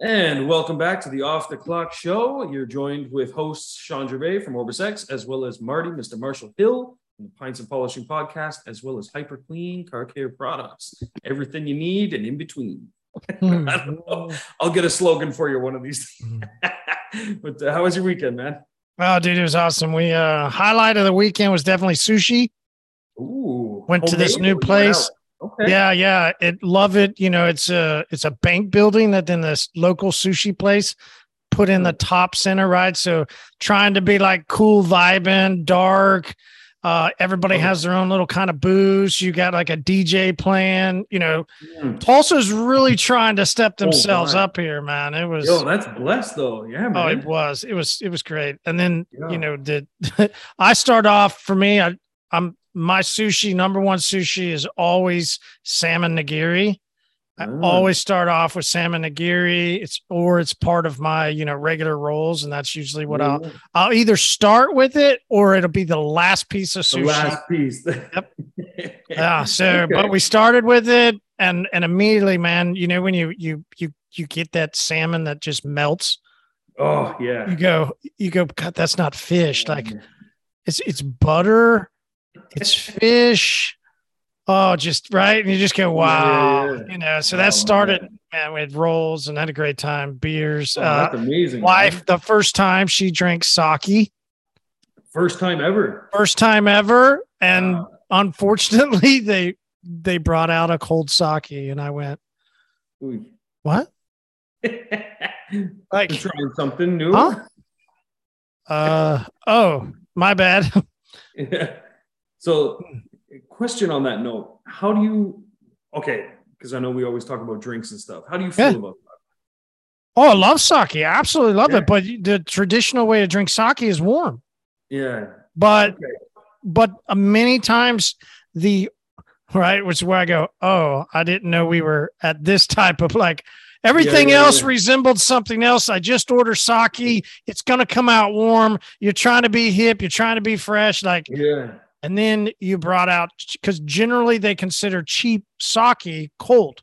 And welcome back to the Off the Clock Show. You're joined with hosts Shawn Gervais from OrbisX, as well as Marty, Mr. Marshall Hill from the Pints and Polishing Podcast, as well as hyperClean Car Care Products. Everything you need and in between. Hmm. I don't know. I'll get a slogan for you one of these. but uh, how was your weekend, man? Oh, dude, it was awesome. We uh highlight of the weekend was definitely sushi. Ooh. Went to this new or you went place. Okay. Yeah, yeah. It love it. You know, it's a it's a bank building that then this local sushi place put in the top center, right? So trying to be like cool vibing, dark. Uh everybody Oh. has their own little kind of booze. You got like a DJ playing, you know. Mm. Tulsa's really trying to step Oh, themselves my. up here, man. It was Yo, that's blessed though. Yeah, man. Oh, it was. It was. It was great. And then Yeah. you know, the I start off for me. I, I'm my sushi number one sushi is always salmon nigiri. I Mm. always start off with salmon nigiri. It's or it's part of my you know regular rolls, and that's usually what I'll mm. I'll either start with it or it'll be the last piece of the sushi. last piece. Yep. Yeah. So, Okay. but we started with it, and and immediately, man, you know when you you you you get that salmon that just melts. Oh yeah. you go you go god that's not fish like mm. it's it's butter it's fish oh just right and you just go wow yeah, yeah. you know so Oh, that started man. man with rolls and had a great time beers Oh, uh that's amazing. wife man. the first time she drank sake First time ever. first time ever and Wow. unfortunately they they brought out a cold sake and i went Ooh. what like trying something new. Huh? uh oh my bad Yeah. So, question on that note: How do you? Okay, because I know we always talk about drinks and stuff. How do you feel Yeah. about that? Oh, I love sake. I absolutely love Yeah. it. But the traditional way to drink sake is warm. Yeah. But Okay. but uh, many times the right, which is where I go, oh, I didn't know we were at this type of like everything yeah, else resembled something else. I just ordered sake. It's gonna come out warm. You're trying to be hip, you're trying to be fresh, like Yeah. And then you brought out because generally they consider cheap sake cold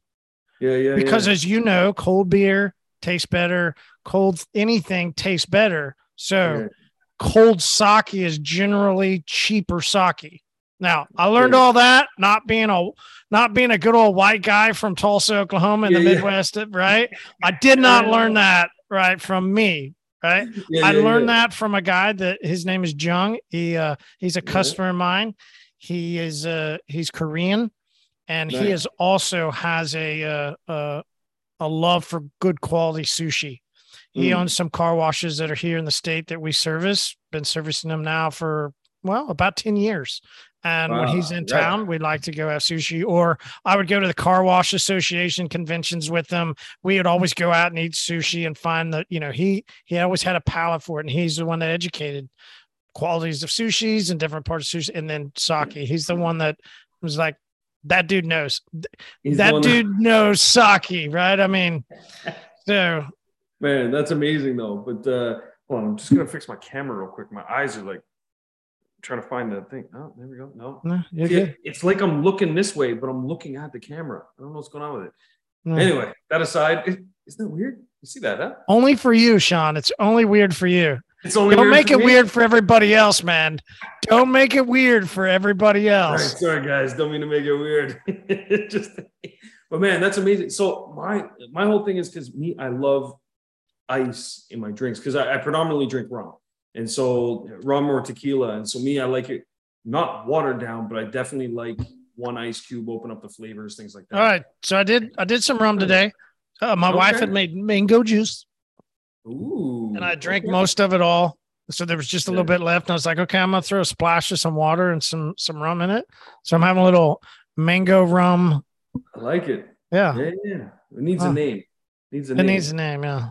Yeah. Yeah. because yeah. as you know cold beer tastes better cold anything tastes better so Yeah. cold sake is generally cheaper sake now i learned Yeah. all that not being a not being a good old white guy from tulsa oklahoma in the midwest right i did not learn that right from me right Yeah, I yeah, learned yeah. that from a guy that his name is Jung. He uh he's a customer of mine. He is uh he's Korean and he is also has a uh, uh a love for good quality sushi. He Mm. owns some car washes that are here in the state that we service. Been servicing them now for well about 10 years. And when he's Wow, in right. town, we'd like to go have sushi, or I would go to the car wash association conventions with them. We would always go out and eat sushi and find that, you know, he he always had a palate for it. And he's the one that educated qualities of sushis and different parts of sushi. And then sake. He's the one that was like, that dude knows. He's that dude knows sake, right? I mean, so Man, that's amazing though. But uh on, I'm just gonna fix my camera real quick. My eyes are like trying to find that thing. Oh, there we go. No. no, you're See, good. it's like I'm looking this way, but I'm looking at the camera. I don't know what's going on with it. No. Anyway, that aside, isn't that weird? You see that, huh? Only for you, Shawn. It's only weird for you. It's only Don't make it me? weird for everybody else, man. Don't make it weird for everybody All right, else. sorry guys, don't mean to make it weird. Just but man, that's amazing. So my my whole thing is because me, I love ice in my drinks because I, I predominantly drink rum. And so rum or tequila. And so me, I like it not watered down, but I definitely like one ice cube, open up the flavors, things like that. All right. So I did I did some rum today. Uh, my wife had made mango juice Ooh. and I drank okay. most of it all. So there was just a little Yeah. bit left. And I was like, okay, I'm gonna throw a splash of some water and some some rum in it. So I'm having a little mango rum. I like it. Yeah. Yeah, yeah. It needs Huh. a name. Needs a It name. needs a name, yeah.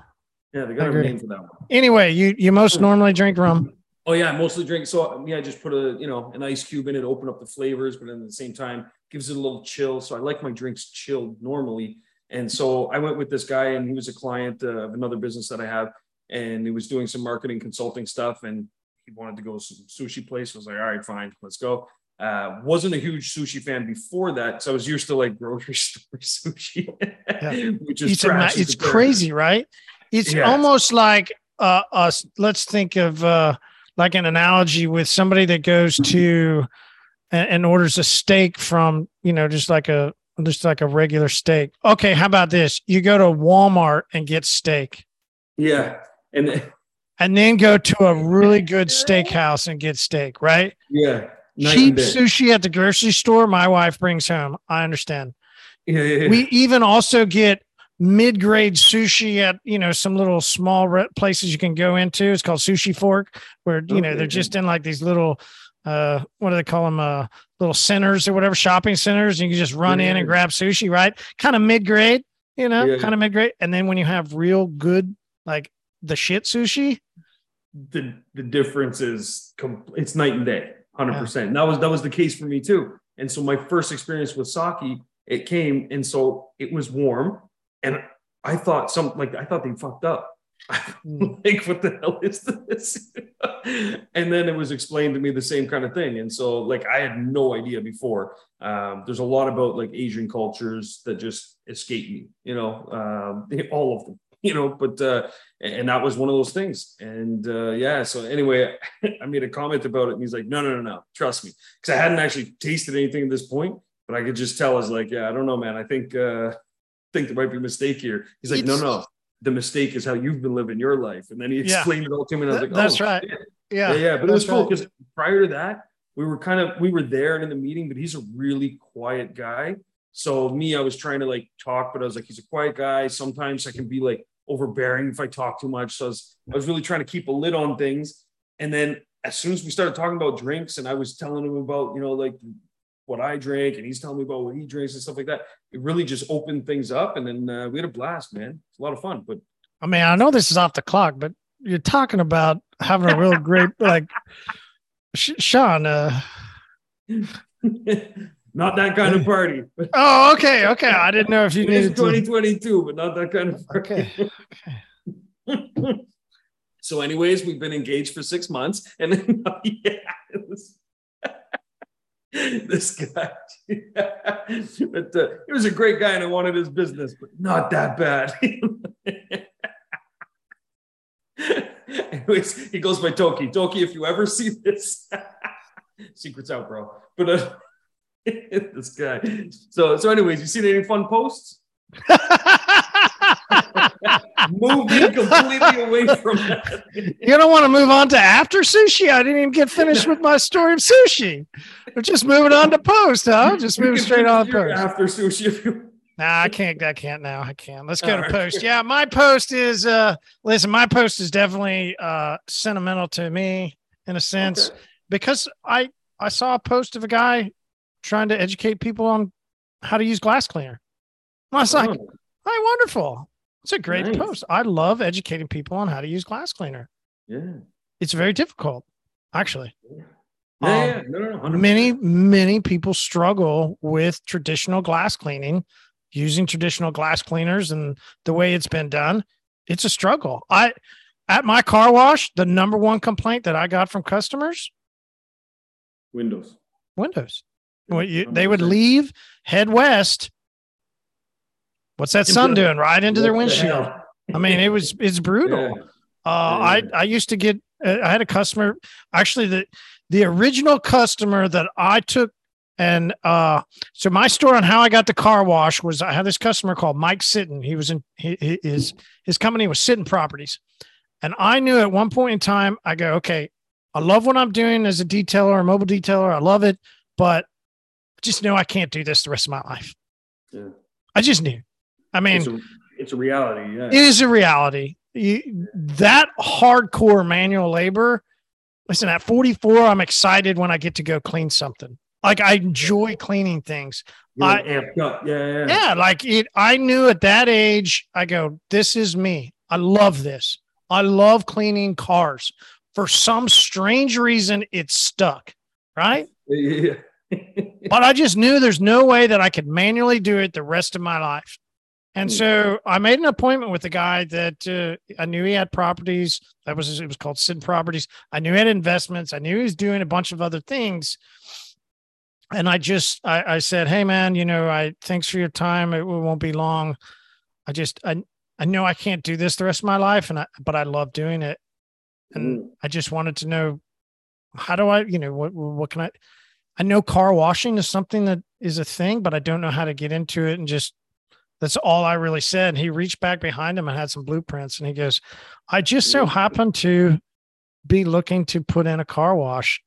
Yeah, they got a name for that one. Anyway, you you most normally drink rum. Oh yeah, I mostly drink. So yeah, I just put a you know an ice cube in it, open up the flavors, but at the same time gives it a little chill. So I like my drinks chilled normally. And so I went with this guy, and he was a client uh, of another business that I have, and he was doing some marketing consulting stuff, and he wanted to go to some sushi place. I was like, all right, fine, let's go. Uh, wasn't a huge sushi fan before that, so I was used to like grocery store sushi, Yeah. which is it's, ma- it's crazy, right? It's Yeah. almost like uh, us. Let's think of uh, like an analogy with somebody that goes to and, and orders a steak from you know just like a just like a regular steak. Okay, how about this? You go to Walmart and get steak, Yeah, and and then go to a really good steakhouse and get steak. Right? yeah, Cheap sushi at the grocery store. My wife brings home. I understand. Yeah, yeah, yeah. we even also get mid-grade sushi at you know some little small re- places you can go into. It's called sushi fork where you know they're just in like these little uh what do they call them uh little centers or whatever shopping centers and you can just run in and grab sushi right? Kind of mid-grade you know Yeah. kind of mid-grade. And then when you have real good like the shit sushi? The the difference is it's night and day 100% that was that was the case for me too. And so my first experience with sake it came and so it was warm and i thought some like i thought they fucked up. Like what the hell is this? And then it was explained to me the same kind of thing. And so like i had no idea before. Um, there's a lot about like asian cultures that just escape me you know um, all of them you know but uh and that was one of those things. And uh yeah so anyway i made a comment about it and he's like no no no no trust me. Because i hadn't actually tasted anything at this point but i could just tell i was like yeah i don't know man. I think uh think there might be a mistake here he's like no It's- no the mistake is how you've been living your life and then he Yeah. explained it all to me and i was Th- like that's oh, right. shit. yeah yeah yeah but it was that's cool right. because prior to that we were kind of we were there and in the meeting but he's a really quiet guy so me i was trying to like talk but i was like he's a quiet guy sometimes i can be like overbearing if i talk too much so i was, I was really trying to keep a lid on things and then as soon as we started talking about drinks and i was telling him about you know like what i drink and he's telling me about what he drinks and stuff like that it really just opened things up and then uh, we had a blast man it's a lot of fun but i mean i know this is off the clock but you're talking about having a real great like shawn uh not that kind of party Oh, okay, okay. I didn't know if you It needed to. 2022, but not that kind of. Party. Okay, so, anyways, we've been engaged for six months, and then yeah, it was- this guy. but uh, he was a great guy, and I wanted his business, but not that bad. anyways, he goes by Toki. Toki, if you ever see this, secrets out, bro. But uh, this guy. So, so, anyways, you seen any fun posts? Moving completely away from that. you don't want to move on to after sushi? I didn't even get finished with my story of sushi. We're just moving on to post, huh? Just moving straight on post. after sushi if you. Nah, I can't. I can't now. I can't. Let's go All to right. post. Yeah, my post is. uh Listen, my post is definitely uh sentimental to me in a sense Okay. because I I saw a post of a guy trying to educate people on how to use glass cleaner. I was like, Oh, Hi, wonderful. It's a great Nice. post. I love educating people on how to use glass cleaner. yeah. It's very difficult, actually. Yeah, Um, yeah, no, no, no, Many, many people struggle with traditional glass cleaning, using traditional glass cleaners and the way it's been done. It's a struggle. I at my car wash, the number one complaint that I got from customers, Windows. windows. When you- they would leave, head west. What's that sun Into- doing? Right into their the windshield. hell? I mean, it was it's brutal. Yeah. Uh, I Yeah. I used to get uh, I had a customer actually the the original customer that I took and uh so my story on how I got the car wash was I had this customer called Mike Sitton. He was in he, his his company was Sitton Properties. And I knew at one point in time I go, okay, I love what I'm doing as a detailer or mobile detailer. I love it, but I just know I can't do this the rest of my life. Yeah. I just knew. I mean, it's, a, it's a reality. Yeah. it is a reality. You, that hardcore manual labor. Listen, at 44, I'm excited when I get to go clean something. Like I enjoy cleaning things. I- amped up. Yeah, yeah. Yeah, like it. I knew at that age, I go, this is me. I love this. I love cleaning cars. For some strange reason, it's stuck. Right. yeah. but I just knew there's no way that I could manually do it the rest of my life. And Hmm. so I made an appointment with a guy that uh, I knew he had properties. That was it was called Sid Properties. I knew he had investments. I knew he was doing a bunch of other things. and I just I, I said, hey man, you know, I thanks for your time. It won't be long. I just I I know I can't do this the rest of my life, and I but I love doing it, and Mm. I just wanted to know how do I, you know, what what can I? I know car washing is something that is a thing, but I don't know how to get into it, and just that's all I really said. And he reached back behind him and had some blueprints, and he goes, "I just so mm. happened to be looking to put in a car wash."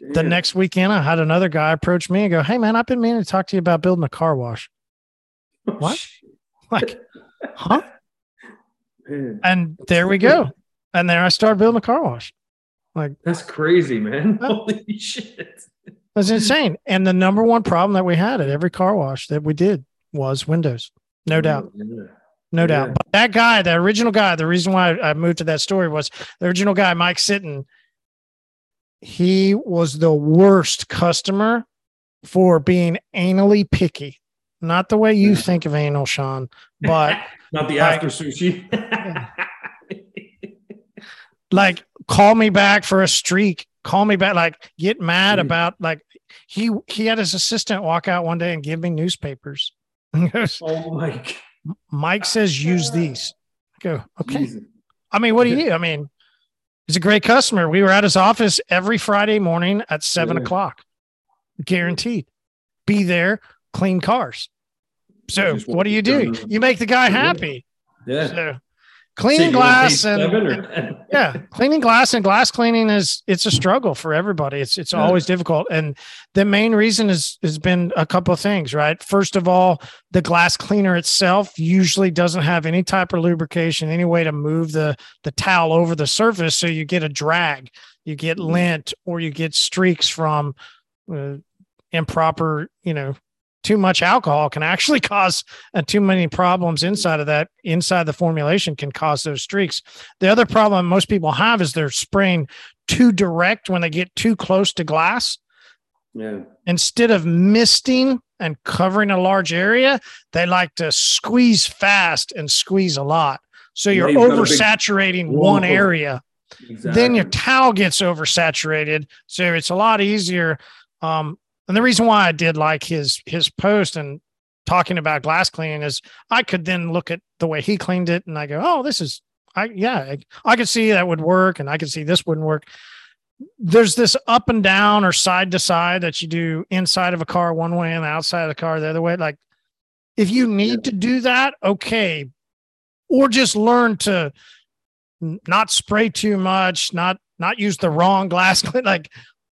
The next weekend, I had another guy approach me and go, "Hey man, I've been meaning to talk to you about building a car wash." Oh, what? Like, huh? Man, And there we go. And there I started building a car wash. Like, that's crazy, man. Huh? Holy shit. That's insane. And the number one problem that we had at every car wash that we did was windows. No doubt. Yeah. No Yeah. doubt. But that guy, the original guy, the reason why I moved to that story was the original guy, Mike Sitton. He was the worst customer for being anally picky. Not the way you think of anal, Shawn, but Not the Like- after sushi. like call me back for a streak call me back like get mad about like he he had his assistant walk out one day and give me newspapers oh my god. mike says use these. I go okay. Jesus. i mean what do you do? I mean he's a great customer. We were at his office every friday morning at seven Yeah. o'clock. Guaranteed. Be there clean cars. So what do you do? you make the guy happy. Yeah. So cleaning glass and, seven or and 10? yeah cleaning glass and glass cleaning is it's a struggle for everybody it's it's Yeah. always difficult and the main reason is has been a couple of things right first of all the glass cleaner itself usually doesn't have any type of lubrication any way to move the the towel over the surface so you get a drag you get Mhm. lint or you get streaks from uh, improper you know too much alcohol can actually cause uh, too many problems inside of that inside the formulation can cause those streaks. The other problem most people have is they're spraying too direct when they get too close to glass. Yeah. instead of misting and covering a large area they like to squeeze fast and squeeze a lot. So you're got a big oversaturating one area. Exactly. then your towel gets oversaturated. So it's a lot easier um and the reason why i did like his his post and talking about glass cleaning is i could then look at the way he cleaned it and i go oh this is i yeah i, I could see that would work and i could see this wouldn't work. There's this up and down or side to side that you do inside of a car one way and outside of the car the other way. Like if you need to do that okay. Or just learn to not spray too much, not not use the wrong glass. clean- Like,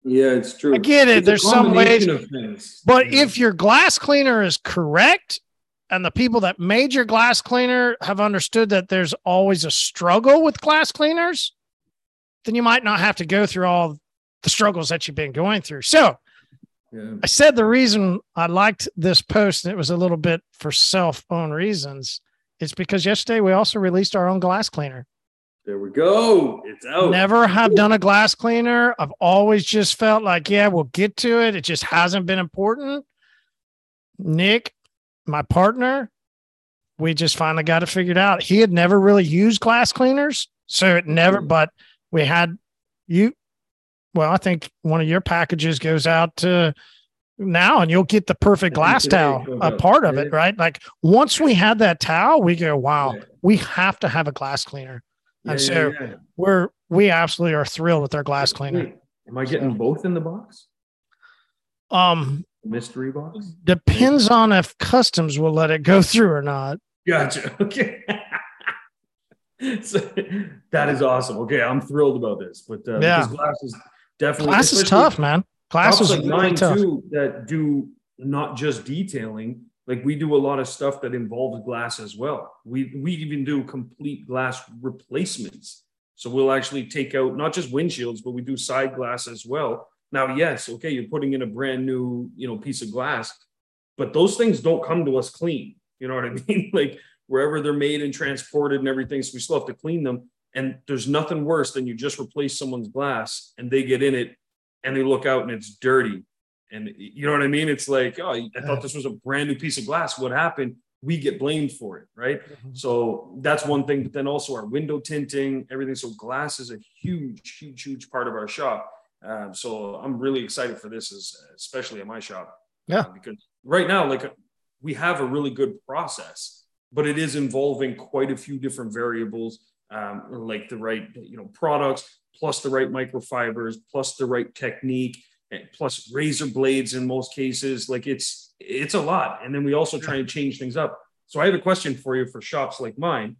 yeah, it's true. I get it. It's There's some ways, but know? if your glass cleaner is correct, and the people that made your glass cleaner have understood that there's always a struggle with glass cleaners, then you might not have to go through all the struggles that you've been going through. So yeah. I said the reason I liked this post, and it was a little bit for self own reasons, is because yesterday we also released our own glass cleaner. There we go. It's out. Never have done a glass cleaner. I've always just felt like, yeah, we'll get to it. It just hasn't been important. Nick, my partner, we just finally got it figured out. He had never really used glass cleaners. So it never, but we had you. Well, I think one of your packages goes out to now and you'll get the perfect glass today towel, a part of it, right? Like once we had that towel, we go, wow, Yeah. we have to have a glass cleaner Yeah, and yeah, so- yeah. we're we absolutely are thrilled with our glass cleaner. Am I getting both in the box? Um, Mystery box? depends on if customs will let it go through or not. Gotcha. Okay. so, that is awesome. Okay, I'm thrilled about this. But uh, Yeah. glass is definitely Glass is tough, man. Glass is like really mine tough. too that do not just detailing. Like we do a lot of stuff that involves glass as well. We we even do complete glass replacements. So we'll actually take out not just windshields, but we do side glass as well. Now, yes, okay, you're putting in a brand new, you know, piece of glass, but those things don't come to us clean. You know what I mean? like wherever they're made and transported and everything, so we still have to clean them. And there's nothing worse than you just replace someone's glass and they get in it and they look out and it's dirty. And you know what I mean? It's like, oh, I thought this was a brand new piece of glass. What happened? We get blamed for it, right? So that's one thing. But then also our window tinting, everything. So glass is a huge, huge, huge part of our shop. Um, so I'm really excited for this, as, especially at my shop. Yeah. Uh, because right now, like we have a really good process, but it is involving quite a few different variables, um, like the right, you know, products, plus the right microfibers, plus the right technique, plus razor blades in most cases. Like it's it's a lot. And then we also try and change things up. So I have a question for you for shops like mine.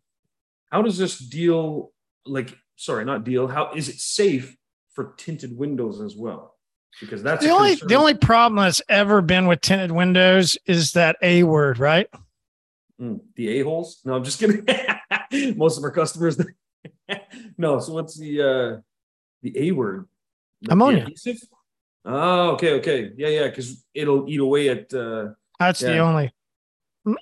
How does this deal like sorry, not deal, how is it safe for tinted windows as well? Because that's the only concern. the only problem that's ever been with tinted windows is that A word, right? Mm, the a holes? No, I'm just kidding. Most of our customers. no. So what's the uh the a word? Ammonia. Oh, okay, okay, yeah, yeah, because it'll eat away at. uh That's yeah. the only.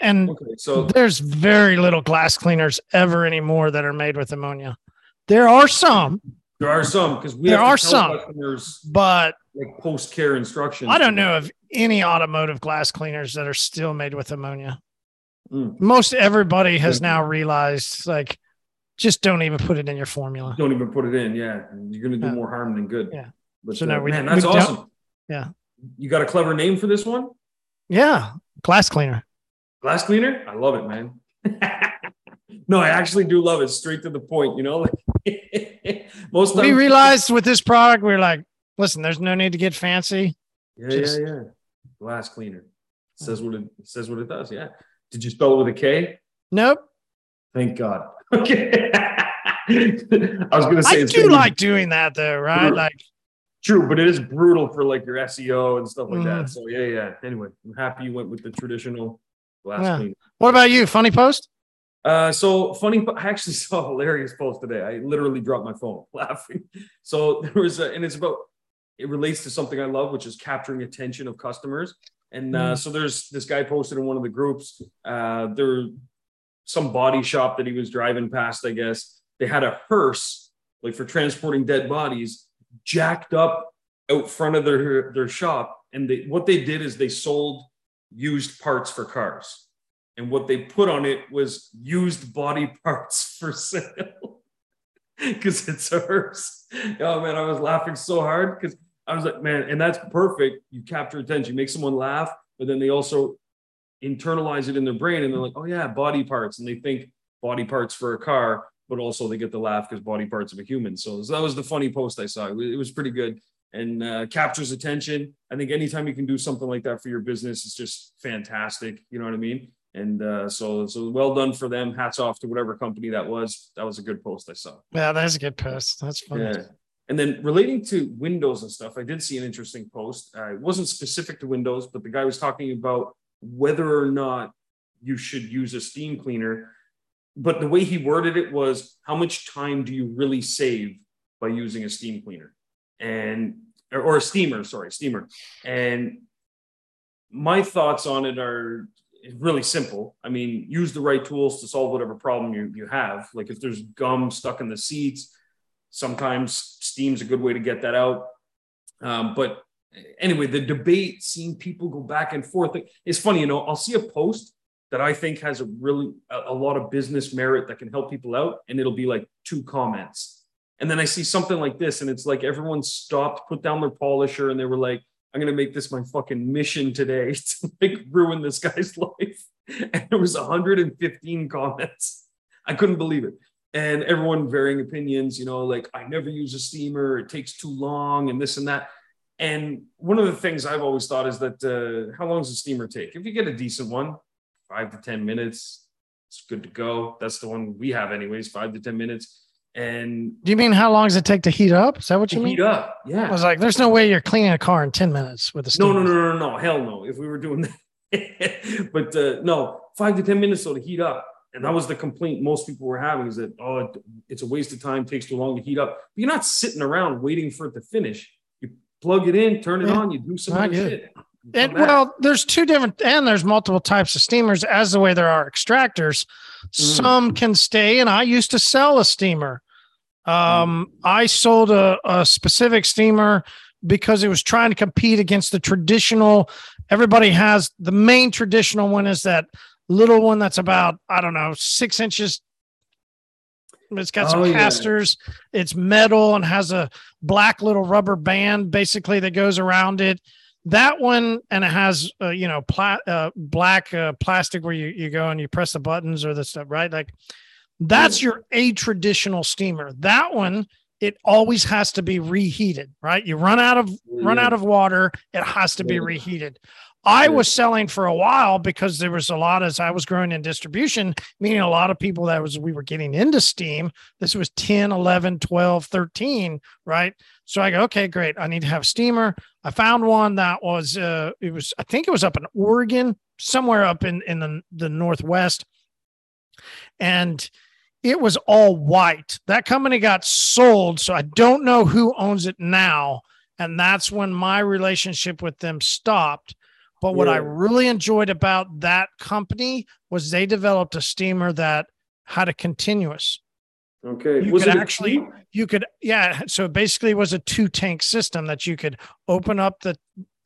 And okay, so there's very little glass cleaners ever anymore that are made with ammonia. There are some. There are some because we there are some, but like post care instructions. I don't know of any automotive glass cleaners that are still made with ammonia. Mm. Most everybody has now realized like just don't even put it in your formula. Don't even put it in. Yeah. You're going to do yeah. more harm than good. Yeah. But so uh, we, man, that's we awesome. Yeah. You got a clever name for this one? Yeah. Glass cleaner. Glass cleaner? I love it, man. no, I actually do love it. Straight to the point, you know? Most we realized with this product, we are like, listen, there's no need to get fancy. Yeah, Just, yeah, yeah. Glass cleaner. says what it, it says what it does. Yeah. Did you spell it with a K? Nope. Thank God. Okay. I was going to say, I do like be, doing that though, right? Like, true, but it is brutal for like your SEO and stuff like mm. that. So yeah, yeah. Anyway, I'm happy you went with the traditional glass yeah. cleaner. What about you? Funny post? Uh, so funny. I actually saw a hilarious post today. I literally dropped my phone laughing. So there was, a, and it's about. It relates to something I love, which is capturing attention of customers. And uh, mm. so there's this guy posted in one of the groups. Uh, there, some body shop that he was driving past. I guess they had a hearse like for transporting dead bodies, jacked up out front of their their shop. And they, what they did is they sold used parts for cars, and what they put on it was used body parts for sale because it's a hearse. Oh man, I was laughing so hard because I was like, man, and that's perfect. You capture attention, you make someone laugh, but then they also internalize it in their brain and they're like, oh yeah, body parts. And they think body parts for a car, but also they get to laugh because body parts of a human. So, so, that was the funny post I saw. It was, it was pretty good and uh, captures attention. I think anytime you can do something like that for your business, it's just fantastic. You know what I mean? And uh, so, so well done for them. Hats off to whatever company that was. That was a good post I saw. Yeah, that's a good post. That's funny. Yeah. And then relating to Windows and stuff, I did see an interesting post. Uh, it wasn't specific to Windows, but the guy was talking about whether or not you should use a steam cleaner. But the way he worded it was, how much time do you really save by using a steam cleaner? And or, or a steamer, sorry, steamer. And my thoughts on it are really simple. I mean, use the right tools to solve whatever problem you, you have. Like if there's gum stuck in the seats, Sometimes steam's a good way to get that out. Um, but anyway, the debate, seeing people go back and forth, it's funny, you know, I'll see a post that I think has a really a, a lot of business merit that can help people out, and it'll be like two comments. And then I see something like this, and it's like everyone stopped, put down their polisher, and they were like, I'm gonna make this my fucking mission today to like ruin this guy's life. And there was 115 comments. I couldn't believe it and everyone varying opinions, you know, like I never use a steamer, it takes too long, and this and that. And one of the things I've always thought is that uh, how long does a steamer take? If you get a decent one, five to 10 minutes, it's good to go. That's the one we have, anyways, five to 10 minutes. And do you mean how long does it take to heat up? Is that what you mean? Heat up, yeah. I was like, there's no way you're cleaning a car in 10 minutes with a. No, no, no, no, no, hell no. If we were doing that, but uh, no, five to 10 minutes so to heat up and that was the complaint most people were having is that oh it's a waste of time takes too long to heat up but you're not sitting around waiting for it to finish you plug it in turn it on you do some other shit and well there's two different and there's multiple types of steamers as the way there are extractors mm. some can stay and i used to sell a steamer um, mm. i sold a, a specific steamer because it was trying to compete against the traditional everybody has the main traditional one is that little one that's about I don't know six inches It's got some Oh, yeah. casters. It's metal and has a black little rubber band basically that goes around it. That one, and it has uh, you know pla- uh, black uh, plastic where you you go and you press the buttons or the stuff, right? Like that's your a traditional steamer. That one, it always has to be reheated, right? You run out of run out of water, it has to be reheated. I was selling for a while because there was a lot as I was growing in distribution, meaning a lot of people that was we were getting into steam. This was 10, 11, 12, 13, right? So I go, okay, great. I need to have a steamer. I found one that was uh it was I think it was up in Oregon, somewhere up in in the, the northwest. And it was all white. That company got sold, so I don't know who owns it now. And that's when my relationship with them stopped. But what I really enjoyed about that company was they developed a steamer that had a continuous. Okay. You was could it actually-? You could, yeah. So it basically was a two tank system that you could open up the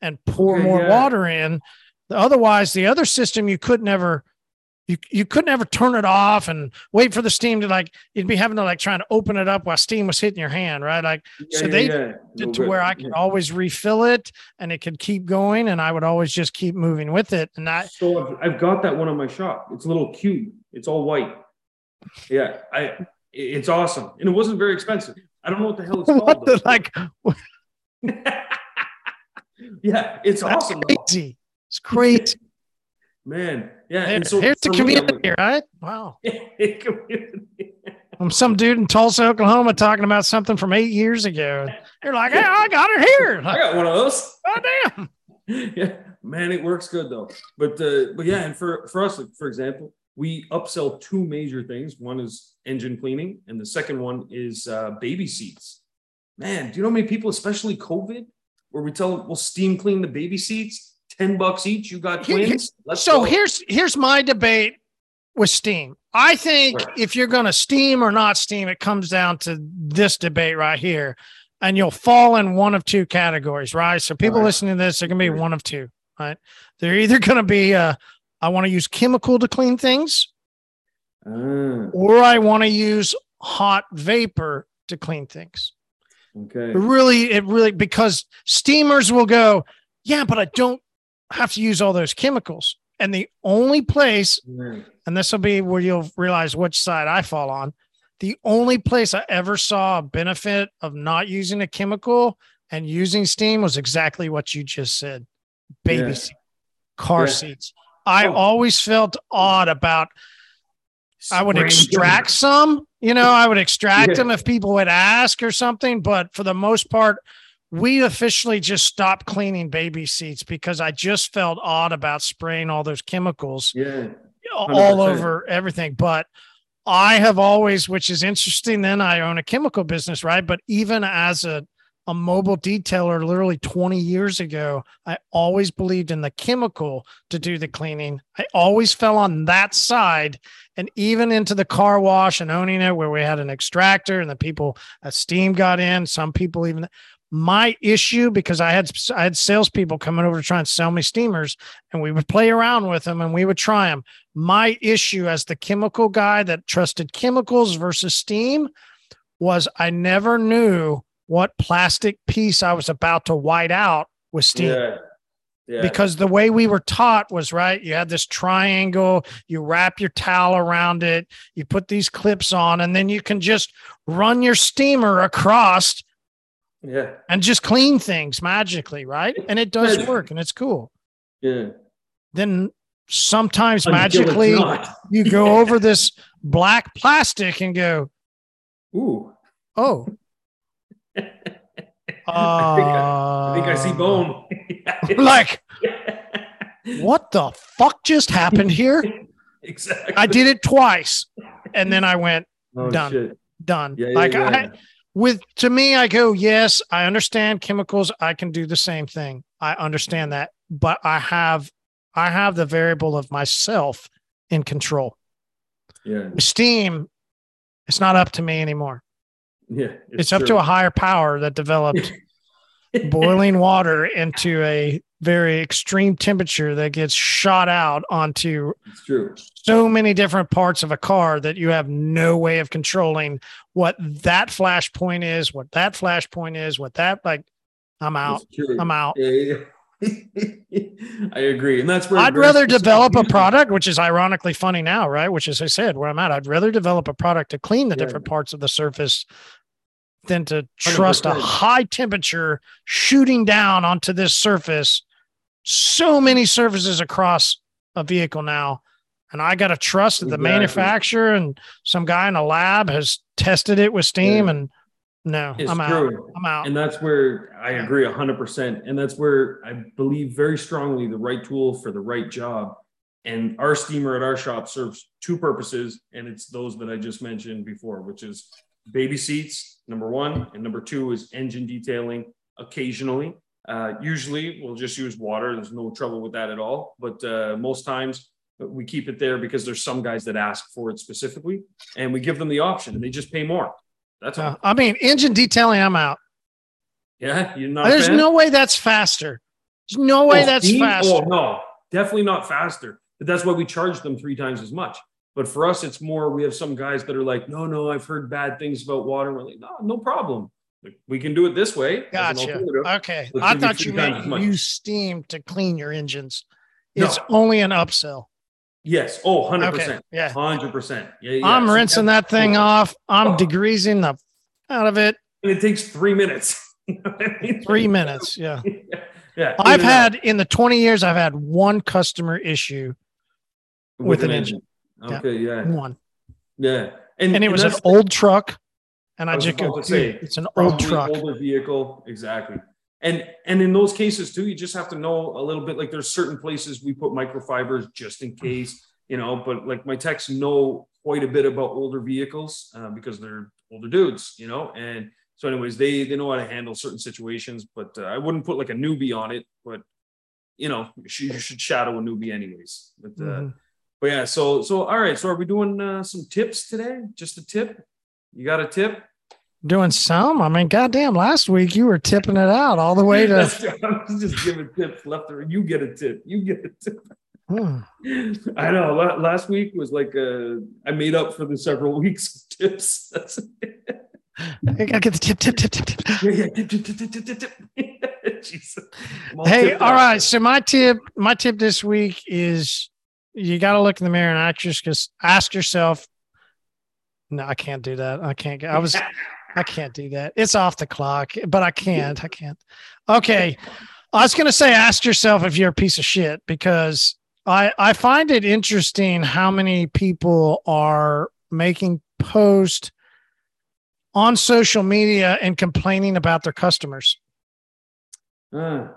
and pour Okay, more yeah. water in. Otherwise, the other system you could never you you couldn't ever turn it off and wait for the steam to like you'd be having to like trying to open it up while steam was hitting your hand, right? Like Yeah, so yeah, they yeah. did to where I could always refill it and it could keep going and I would always just keep moving with it. And I So I've, I've got that one on my shop. It's a little cube. It's all white. Yeah, I. It's awesome, and it wasn't very expensive. I don't know what the hell it's called. the like yeah, it's that's awesome, though. crazy. It's crazy. Man. Yeah, There- and so here's the for me, community, right? Wow. community. I'm some dude in Tulsa, Oklahoma, talking about something from eight years ago. You're like, hey, I got it here. I got one of those. oh, damn. yeah, man, it works good though. But uh, but yeah, and for for us, like, for example, we upsell two major things. One is engine cleaning, and the second one is uh, baby seats. Man, do you know how many people, especially COVID, where we tell them we'll steam clean the baby seats, ten bucks each. You got twins. Let's So go. here's here's my debate with steam. I think Right. if you're going to steam or not steam, it comes down to this debate right here, and you'll fall in one of two categories, right? So people Right. listening to this are going to be Right. one of two, right? They're either going to be, uh, I want to use chemical to clean things, Ah, or I want to use hot vapor to clean things. okay. It really, it really, because steamers will go, yeah, but I don't have to use all those chemicals. And the only place, Yeah. and this will be where you'll realize which side I fall on, the only place I ever saw a benefit of not using a chemical and using steam was exactly what you just said baby Yeah. seat, car Yeah. seats. I Oh. always felt odd about I would extract some, you know, I would extract Yeah. them if people would ask or something. But for the most part, we officially just stopped cleaning baby seats because I just felt odd about spraying all those chemicals Yeah. all 100%. over everything. But I have always, which is interesting, then I own a chemical business, right? But even as a a mobile detailer literally 20 years ago, I always believed in the chemical to do the cleaning. I always fell on that side and even into the car wash and owning it where we had an extractor and the people a steam got in, some people even my issue because I had I had salespeople coming over to try and sell me steamers and we would play around with them and we would try them. My issue as the chemical guy that trusted chemicals versus steam was I never knew what plastic piece I was about to white out with steam Yeah. Yeah. because the way we were taught was right. You had this triangle, you wrap your towel around it, you put these clips on, and then you can just run your steamer across yeah. and just clean things magically, right? And it does Magic. work and it's cool. Yeah. Then sometimes Until magically you go over this black plastic and go, Ooh. oh. I think I, I think I see uh, bone. Like, what the fuck just happened here? exactly. I did it twice. And then I went, Oh, done. shit. done. Yeah, yeah, like yeah. I with to me, I go, yes, I understand chemicals. I can do the same thing. I understand that, but I have I have the variable of myself in control. yeah. Steam, it's not up to me anymore. Yeah. It's, up to a higher power that developed. boiling water into a very extreme temperature that gets shot out onto true. so many different parts of a car that you have no way of controlling what that flash point is, what that flash point is, what that like. I'm out. I'm out. Yeah, yeah. I agree, and that's where I'd rather develop a product, which is ironically funny now, right? Which, as I said, where I'm at, I'd rather develop a product to clean the Yeah. different parts of the surface than to trust a 100%. high temperature shooting down onto this surface. So many surfaces across a vehicle now. And I got to trust that the Exactly. manufacturer and some guy in a lab has tested it with steam. Yeah. And no, It's I'm out. I'm out. And that's where I agree hundred percent. And that's where I believe very strongly the right tool for the right job. And our steamer at our shop serves two purposes, and it's those that I just mentioned before, which is baby seats, number one, and number two is engine detailing occasionally. Uh, usually we'll just use water. There's no trouble with that at all. But uh, most times we keep it there because there's some guys that ask for it specifically, and we give them the option, and they just pay more. That's all. Uh, I mean, engine detailing, I'm out. Yeah, you're not. There's no way that's faster. There's no way Oh, that's faster. Oh no, definitely not faster. But that's why we charge them three times as much. But for us, it's more. We have some guys that are like, no, no, I've heard bad things about water. We're like, no, no problem. Like, we can do it this way. Gotcha. Okay. Let's I thought you meant use steam to clean your engines. No. It's only an upsell. Yes. Oh, 100 Okay. percent. Yeah. Hundred percent. Yeah, yeah. I'm So rinsing that thing off. I'm Oh. degreasing the out of it. And it takes three minutes. You know what I mean? Three minutes. Yeah. yeah. I've had in the 20 years, I've had one customer issue. with an engine. Yeah. Okay. Yeah. One. Yeah. And and it was an old truck. And I, I just go, to say, it's an old truck. older vehicle exactly and and in those cases too you just have to know a little bit like there's certain places we put microfibers just in case you know but like my techs know quite a bit about older vehicles uh, because they're older dudes you know and so anyways they they know how to handle certain situations but uh, i wouldn't put like a newbie on it but you know you should, shadow a newbie anyways but uh, Mhm. But yeah so so all right so are we doing uh, some tips today just a tip you got a tip Doing some. I mean, goddamn, last week you were tipping it out all the way to. I was just giving tips left or you get a tip. You get a tip. Hmm. I know. Last week was like uh, I made up for the several weeks of tips. I gotta get the tip, tip, tip, tip, tip. yeah, yeah. Tip, tip, tip, tip, tip, tip. Jesus. All Hey, all out. right. So my tip, my tip this week is you got to look in the mirror and ask, yours- ask yourself. No, I can't do that. I can't. get- I was. I can't do that. It's off the clock, but I can't. I can't. Okay. I was going to say, ask yourself if you're a piece of shit because I, I find it interesting how many people are making posts on social media and complaining about their customers. Uh,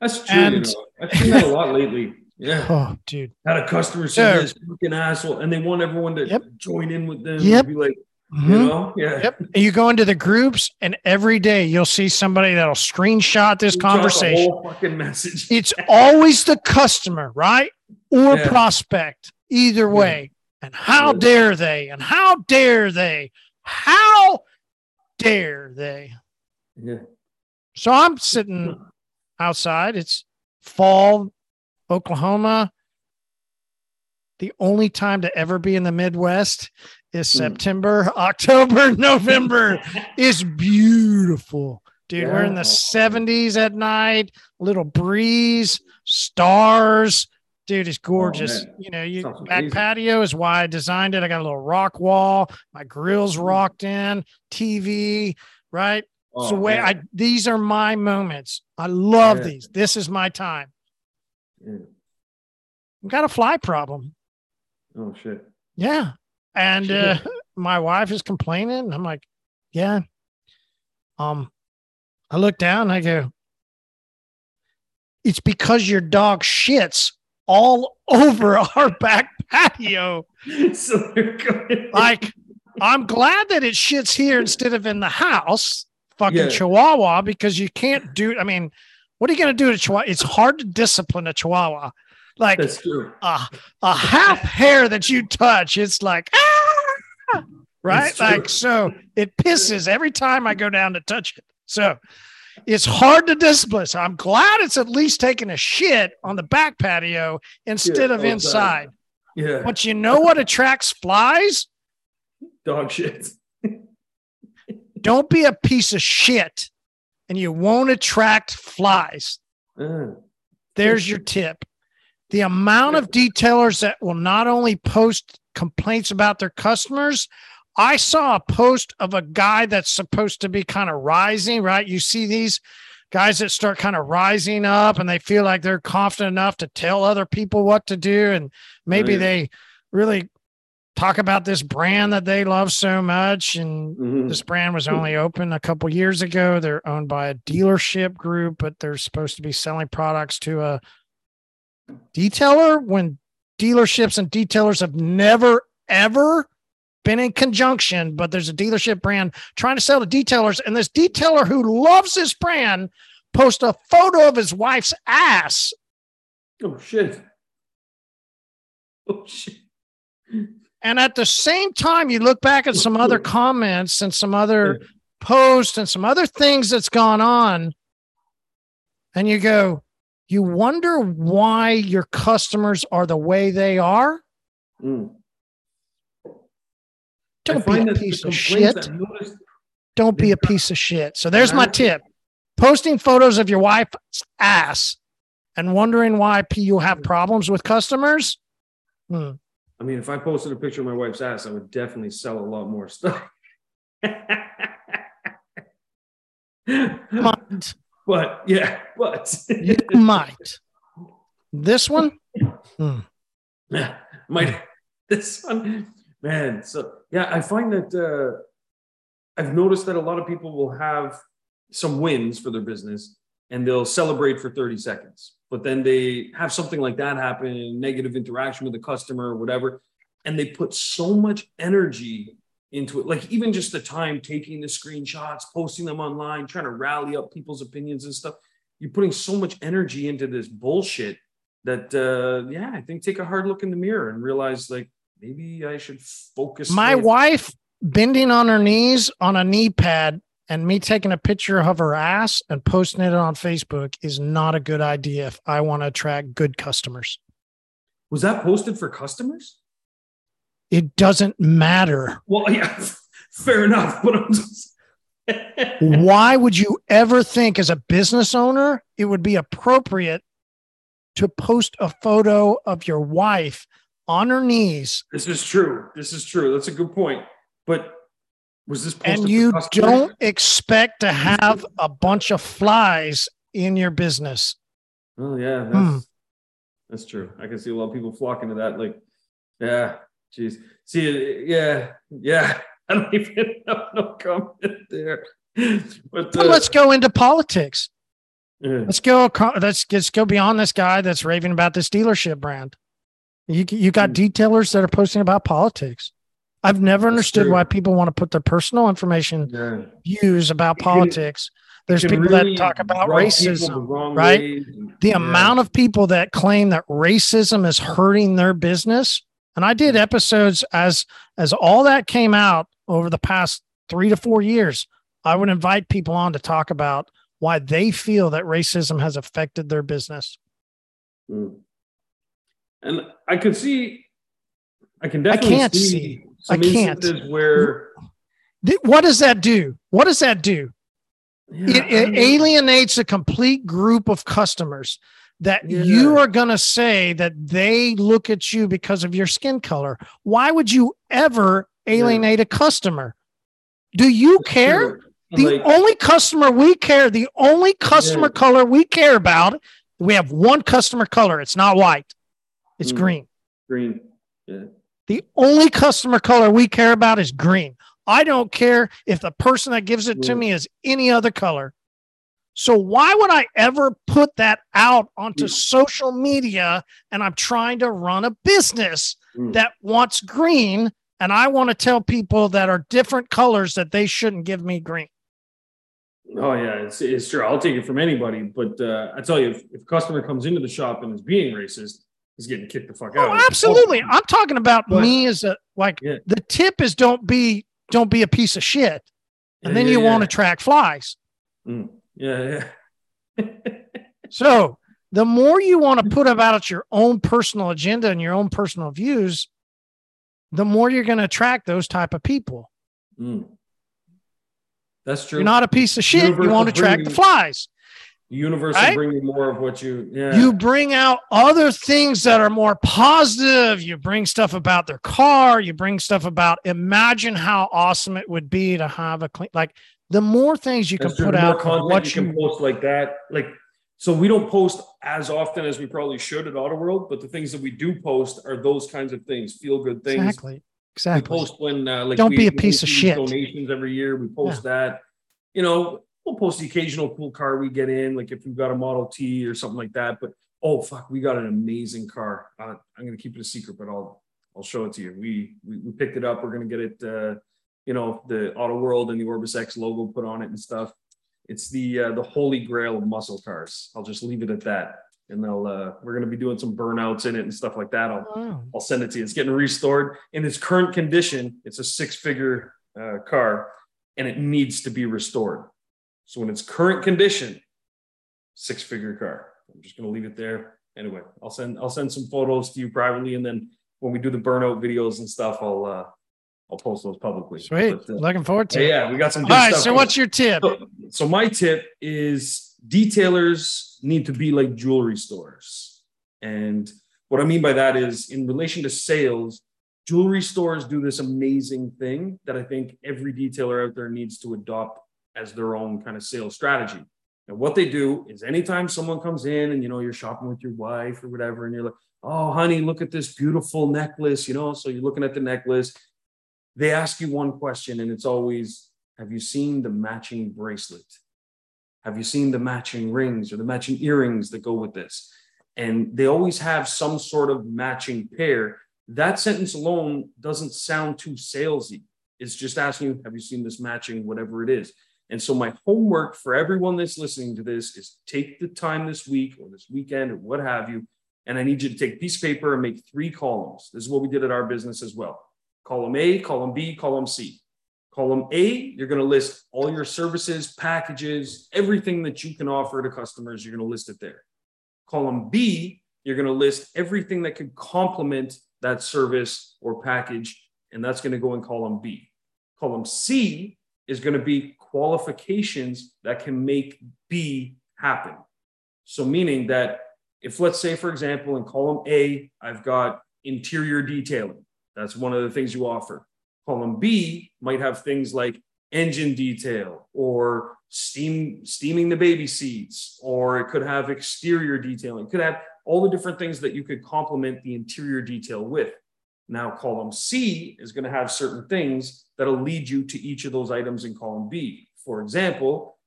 that's true. you know. I've seen that a lot lately. Yeah. Oh, dude. Had a customer say this fucking asshole, and they want everyone to Yep. join in with them. Yep. Be like, Mhm. you know, yeah. Yep. And you go into the groups, and every day you'll see somebody that'll screenshot this conversation. fucking message. It's always the customer, right? Or Yeah. prospect, either way. And how Yeah. dare they? And how dare they? How dare they? Yeah. So I'm sitting outside. It's fall, Oklahoma. The only time to ever be in the Midwest is Hmm. September, October, November is beautiful. Dude, we're in the 70s at night, little breeze, stars. Dude, it's gorgeous. man. you know, you Sounds back amazing. patio is why I designed it. I got a little rock wall, my grill's rocked in, TV, right? Oh, so man. I these are my moments. I love Yeah. these. This is my time. Yeah. I've got a fly problem. Oh shit. Yeah. And uh, my wife is complaining. I'm like, yeah. Um, I look down I go, it's because your dog shits all over our back patio. so. Like, I'm glad that it shits here instead of in the house, fucking Yeah. Chihuahua, because you can't do. I mean, what are you going to do to Chihuahua? It's hard to discipline a Chihuahua. Like That's true. a, a half hair that you touch, it's like, ah! right? Like, so it pisses every time I go down to touch it. So it's hard to discipline. So I'm glad it's at least taking a shit on the back patio instead Yeah, of inside. Yeah. But you know what attracts flies? Dog shit. Don't be a piece of shit and you won't attract flies. Uh, There's your tip. The amount of detailers that will not only post complaints about their customers. I saw a post of a guy that's supposed to be kind of rising, right? You see these guys that start kind of rising up and they feel like they're confident enough to tell other people what to do. And maybe yeah. they really talk about this brand that they love so much. And mhm. this brand was only open a couple years ago. They're owned by a dealership group, but they're supposed to be selling products to a detailer when dealerships and detailers have never ever been in conjunction, but there's a dealership brand trying to sell to detailers, and this detailer who loves this brand post a photo of his wife's ass. Oh shit. Oh shit. And at the same time, you look back at some other comments and some other posts and some other things that's gone on, and you go, you wonder why your customers are the way they are? Mm. Don't be a piece of shit. Don't be a piece of shit. So there's my tip. Posting photos of your wife's ass and wondering why you have problems with customers. Hmm. I mean, if I posted a picture of my wife's ass, I would definitely sell a lot more stuff. Might. but yeah, but You might. This one, Hmm. Yeah, might this one, man. So yeah, I find that uh, I've noticed that a lot of people will have some wins for their business and they'll celebrate for 30 seconds, but then they have something like that happen, negative interaction with the customer or whatever, and they put so much energy into it. Like even just the time taking the screenshots, posting them online, trying to rally up people's opinions and stuff. You're putting so much energy into this bullshit that uh yeah i think take a hard look in the mirror and realize like maybe i should focus my my- wife bending on her knees on a knee pad and me taking a picture of her ass and posting it on Facebook is not a good idea if I want to attract good customers. was that posted for customers? It doesn't matter. well yeah fair enough but i'm just Why would you ever think, as a business owner, it would be appropriate to post a photo of your wife on her knees? This is true. This is true. That's a good point. But was this and you don't expect to have a bunch of flies in your business? oh yeah that's, Hmm. that's true i can see a lot of people flocking to that like yeah jeez see yeah yeah i don't even have no comment there but uh, let's go into politics. yeah. Let's go. Let's let's go beyond this guy that's raving about this dealership brand. You you got Hmm. detailers that are posting about politics. I've never understood why people want to put their personal information yeah. views about politics. There's people really that talk about racism. the right? and- The yeah. amount of people that claim that racism is hurting their business, and I did episodes as as all that came out over the past three to four years. I would invite people on to talk about why they feel that racism has affected their business. Mm. And I could see, I can definitely can't see, see. I can't. where What does that do? What does that do? yeah, it, it alienates a complete group of customers that Yeah. you are going to say that they look at you because of your skin color. Why would you ever alienate a customer? Do you It's care? true. The Like, only customer we care, the only customer Yeah. color we care about, we have one customer color. It's not white, it's Mm. green. green. Yeah. The only customer color we care about is green. I don't care if the person that gives it to me is any other color. So why would I ever put that out onto Yeah. social media and I'm trying to run a business Mm. that wants green and I want to tell people that are different colors that they shouldn't give me green. Oh yeah, it's, it's true. I'll take it from anybody, but uh, I tell you, if, if a customer comes into the shop and is being racist, he's getting kicked the fuck out. Oh, absolutely. I'm talking about But- me as a like Yeah. the tip is don't be don't be a piece of shit. And Yeah, then yeah, you won't attract flies. Mm. Yeah, yeah. So the more you want to put about your own personal agenda and your own personal views, the more you're going to attract those type of people. Mm. That's true. You're not a piece of shit. You won't attract the flies. The universe Right? will bring you more of what you. Yeah. You bring out other things that are more positive. You bring stuff about their car. You bring stuff about imagine how awesome it would be to have a clean, like the more things you can put out what you you, can post like that. Like, so we don't post as often as we probably should at Auto World, but the things that we do post are those kinds of things, feel good things. exactly, We exactly. post when uh, like Don't we- be a piece of shit. Donations every year. We post that. You know, we'll post the occasional cool car we get in, like if we've got a Model T or something like that. But oh fuck, we got an amazing car. Uh, I'm gonna keep it a secret, but I'll I'll show it to you. We we, we picked it up. We're gonna get it. Uh, you know, the Auto World and the OrbisX logo put on it and stuff. It's the uh, the holy grail of muscle cars. I'll just leave it at that. And they'll uh, we're gonna be doing some burnouts in it and stuff like that. I'll Wow. I'll send it to you. It's getting restored in its current condition. It's a six-figure uh, car, and it needs to be restored. So in its current condition, six-figure car. I'm just going to leave it there. Anyway, I'll send I'll send some photos to you privately, and then when we do the burnout videos and stuff, I'll uh, I'll post those publicly. Sweet. But, uh, Looking forward to it. yeah, we got some. All right. So, what's your tip? So, so my tip is detailers need to be like jewelry stores. And what I mean by that is in relation to sales, jewelry stores do this amazing thing that I think every detailer out there needs to adopt as their own kind of sales strategy. And what they do is anytime someone comes in and you know you're shopping with your wife or whatever, and you're like, oh honey, look at this beautiful necklace, you know. So you're looking at the necklace. They ask you one question, and it's always, have you seen the matching bracelet? Have you seen the matching rings or the matching earrings that go with this? And they always have some sort of matching pair. That sentence alone doesn't sound too salesy. It's just asking you, have you seen this matching, whatever it is? And so, my homework for everyone that's listening to this is take the time this week or this weekend or what have you. And I need you to take piece of paper and make three columns. This is what we did at our business as well column A, column B, column C. Column A, you're going to list all your services, packages, everything that you can offer to customers. You're going to list it there. Column B, you're going to list everything that could complement that service or package, and that's going to go in column B. Column C is going to be qualifications that can make B happen. So, meaning that if, let's say, for example, in column A, I've got interior detailing, that's one of the things you offer. Column B might have things like engine detail or steam steaming the baby seats, or it could have exterior detailing. It could have all the different things that you could complement the interior detail with. Now, column C is going to have certain things that'll lead you to each of those items in column B. For example,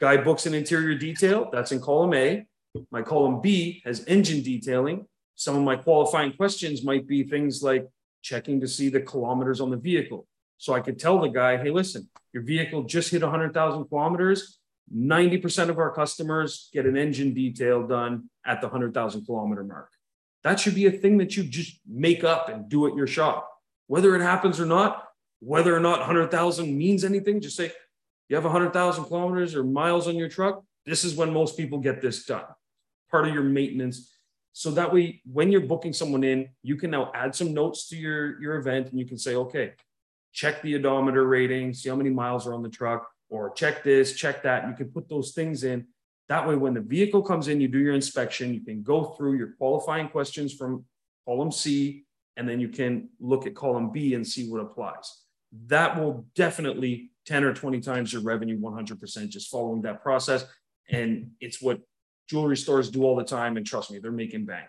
guy books an interior detail, that's in column A. My column B has engine detailing. Some of my qualifying questions might be things like checking to see the kilometers on the vehicle. So I could tell the guy, hey, listen, your vehicle just hit 100,000 kilometers. 90% of our customers get an engine detail done at the 100,000 kilometer mark. That should be a thing that you just make up and do at your shop. Whether it happens or not, whether or not 100,000 means anything, just say, you have 100,000 kilometers or miles on your truck. This is when most people get this done. Part of your maintenance. So that way, when you're booking someone in, you can now add some notes to your, your event and you can say, okay, check the odometer rating, see how many miles are on the truck, or check this, check that. You can put those things in. That way, when the vehicle comes in, you do your inspection, you can go through your qualifying questions from column C, and then you can look at column B and see what applies. That will definitely 10 or 20 times your revenue 100% just following that process. And it's what jewelry stores do all the time. And trust me, they're making bank.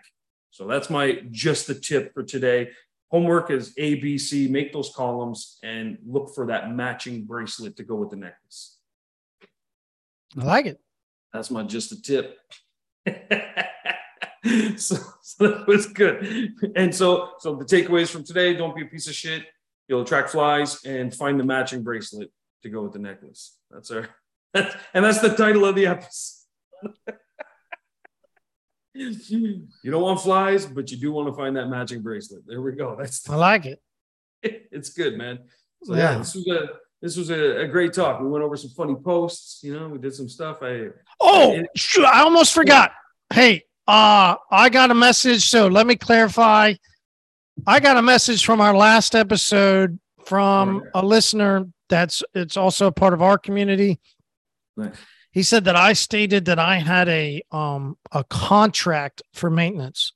So that's my just the tip for today. Homework is A, B, C, make those columns and look for that matching bracelet to go with the necklace. I like it. That's my just a tip. so, so that was good. And so, so the takeaways from today: don't be a piece of shit. You'll attract flies and find the matching bracelet to go with the necklace. That's our, and that's the title of the episode. you don't want flies, but you do want to find that matching bracelet. There we go. That's I like it. it's good, man. So yeah, Yeah. this was a this was a, a great talk. We went over some funny posts. You know, we did some stuff. I Oh, it- shoot, I almost forgot. Hey, uh, I got a message. So let me clarify. I got a message from our last episode from a listener that's it's also a part of our community. He said that I stated that I had a um a contract for maintenance.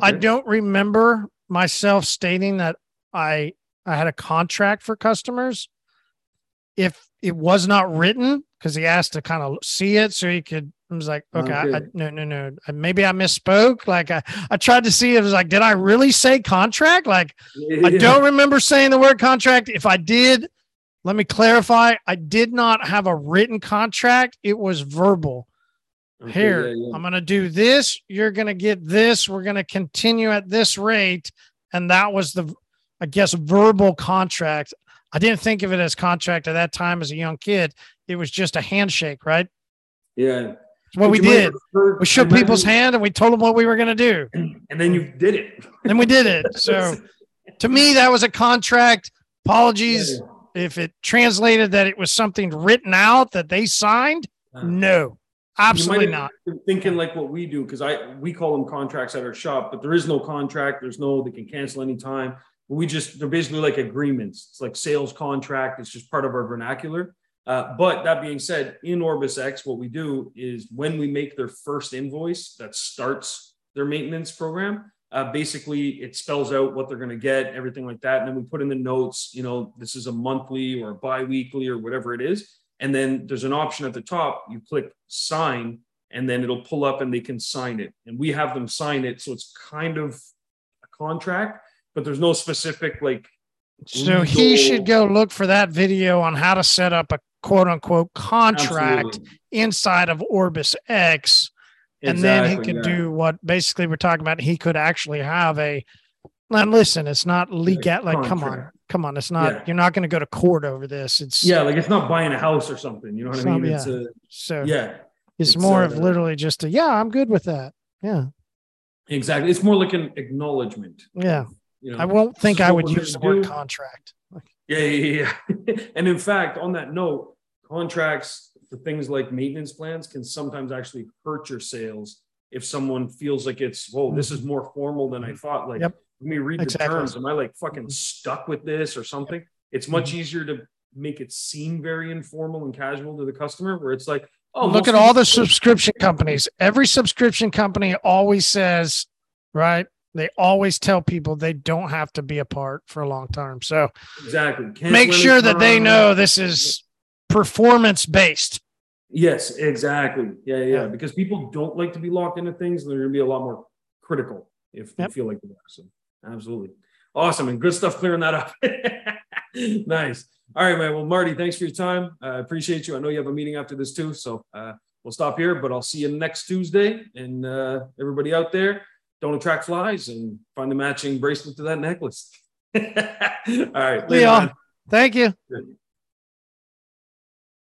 I don't remember myself stating that I I had a contract for customers. If it was not written, because he asked to kind of see it, so he could. I was like, okay, I, I, no, no, no. Maybe I misspoke. Like I, I tried to see. It was like, did I really say contract? Like I don't remember saying the word contract. If I did, let me clarify. I did not have a written contract. It was verbal. Okay, here yeah, yeah. i'm going to do this. You're going to get this. We're going to continue at this rate. And that was the i guess verbal contract. I didn't think of it as contract at that time as a young kid. It was just a handshake right? Yeah. It's what we did. we shook people's hand and we told them what we were going to do. And then you did it. and we did it. So to me that was a contract. Apologies if it translated that it was something written out that they signed Yeah. no absolutely not been thinking like what we do because I we call them contracts at our shop, but there is no contract. There's no they can cancel anytime. We just they're basically like agreements. It's like sales contract. It's just part of our vernacular. Uh, but that being said, in OrbisX, what we do is when we make their first invoice that starts their maintenance program, uh, basically it spells out what they're going to get, everything like that. And then we put in the notes, you know, this is a monthly or bi-weekly or whatever it is. And then there's an option at the top. You click sign, and then it'll pull up and they can sign it. And we have them sign it. So it's kind of a contract, but there's no specific like So he should go look for that video on how to set up a quote unquote contract Absolutely. inside of Orbis X. And then he could yeah. do what basically we're talking about. He could actually have a now listen, it's not leak legal. Like, come on, come on. It's not, Yeah. you're not going to go to court over this. It's Yeah, like it's not buying a house or something. You know what I mean? It's a so yeah, it's, it's, more of uh, literally just a, yeah, I'm good with that. Yeah. exactly. It's more like an acknowledgement. Yeah. You know? I won't think I would use the word do. contract. Yeah, yeah, yeah. and in fact, on that note, contracts for things like maintenance plans can sometimes actually hurt your sales if someone feels like it's, whoa, this is more formal than I mm-hmm. thought. Like, Yep. let me read the terms. Am I like fucking mm-hmm. stuck with this or something? It's much mm-hmm. easier to make it seem very informal and casual to the customer, where it's like, oh, look at all the subscription companies. Every subscription company always says, right? They always tell people they don't have to be apart for a long time So exactly. Cancel make sure that they know this is performance based. Yes, exactly. Yeah, yeah, Yeah. Because people don't like to be locked into things. They're going to be a lot more critical if they feel like they are. So, absolutely. Awesome. And good stuff clearing that up. nice. All right, man. Well, Marty, thanks for your time. I appreciate you. I know you have a meeting after this too. So, uh, we'll stop here, but I'll see you next Tuesday. And uh, everybody out there, don't attract flies and find the matching bracelet to that necklace. All right. Leon, Thank you.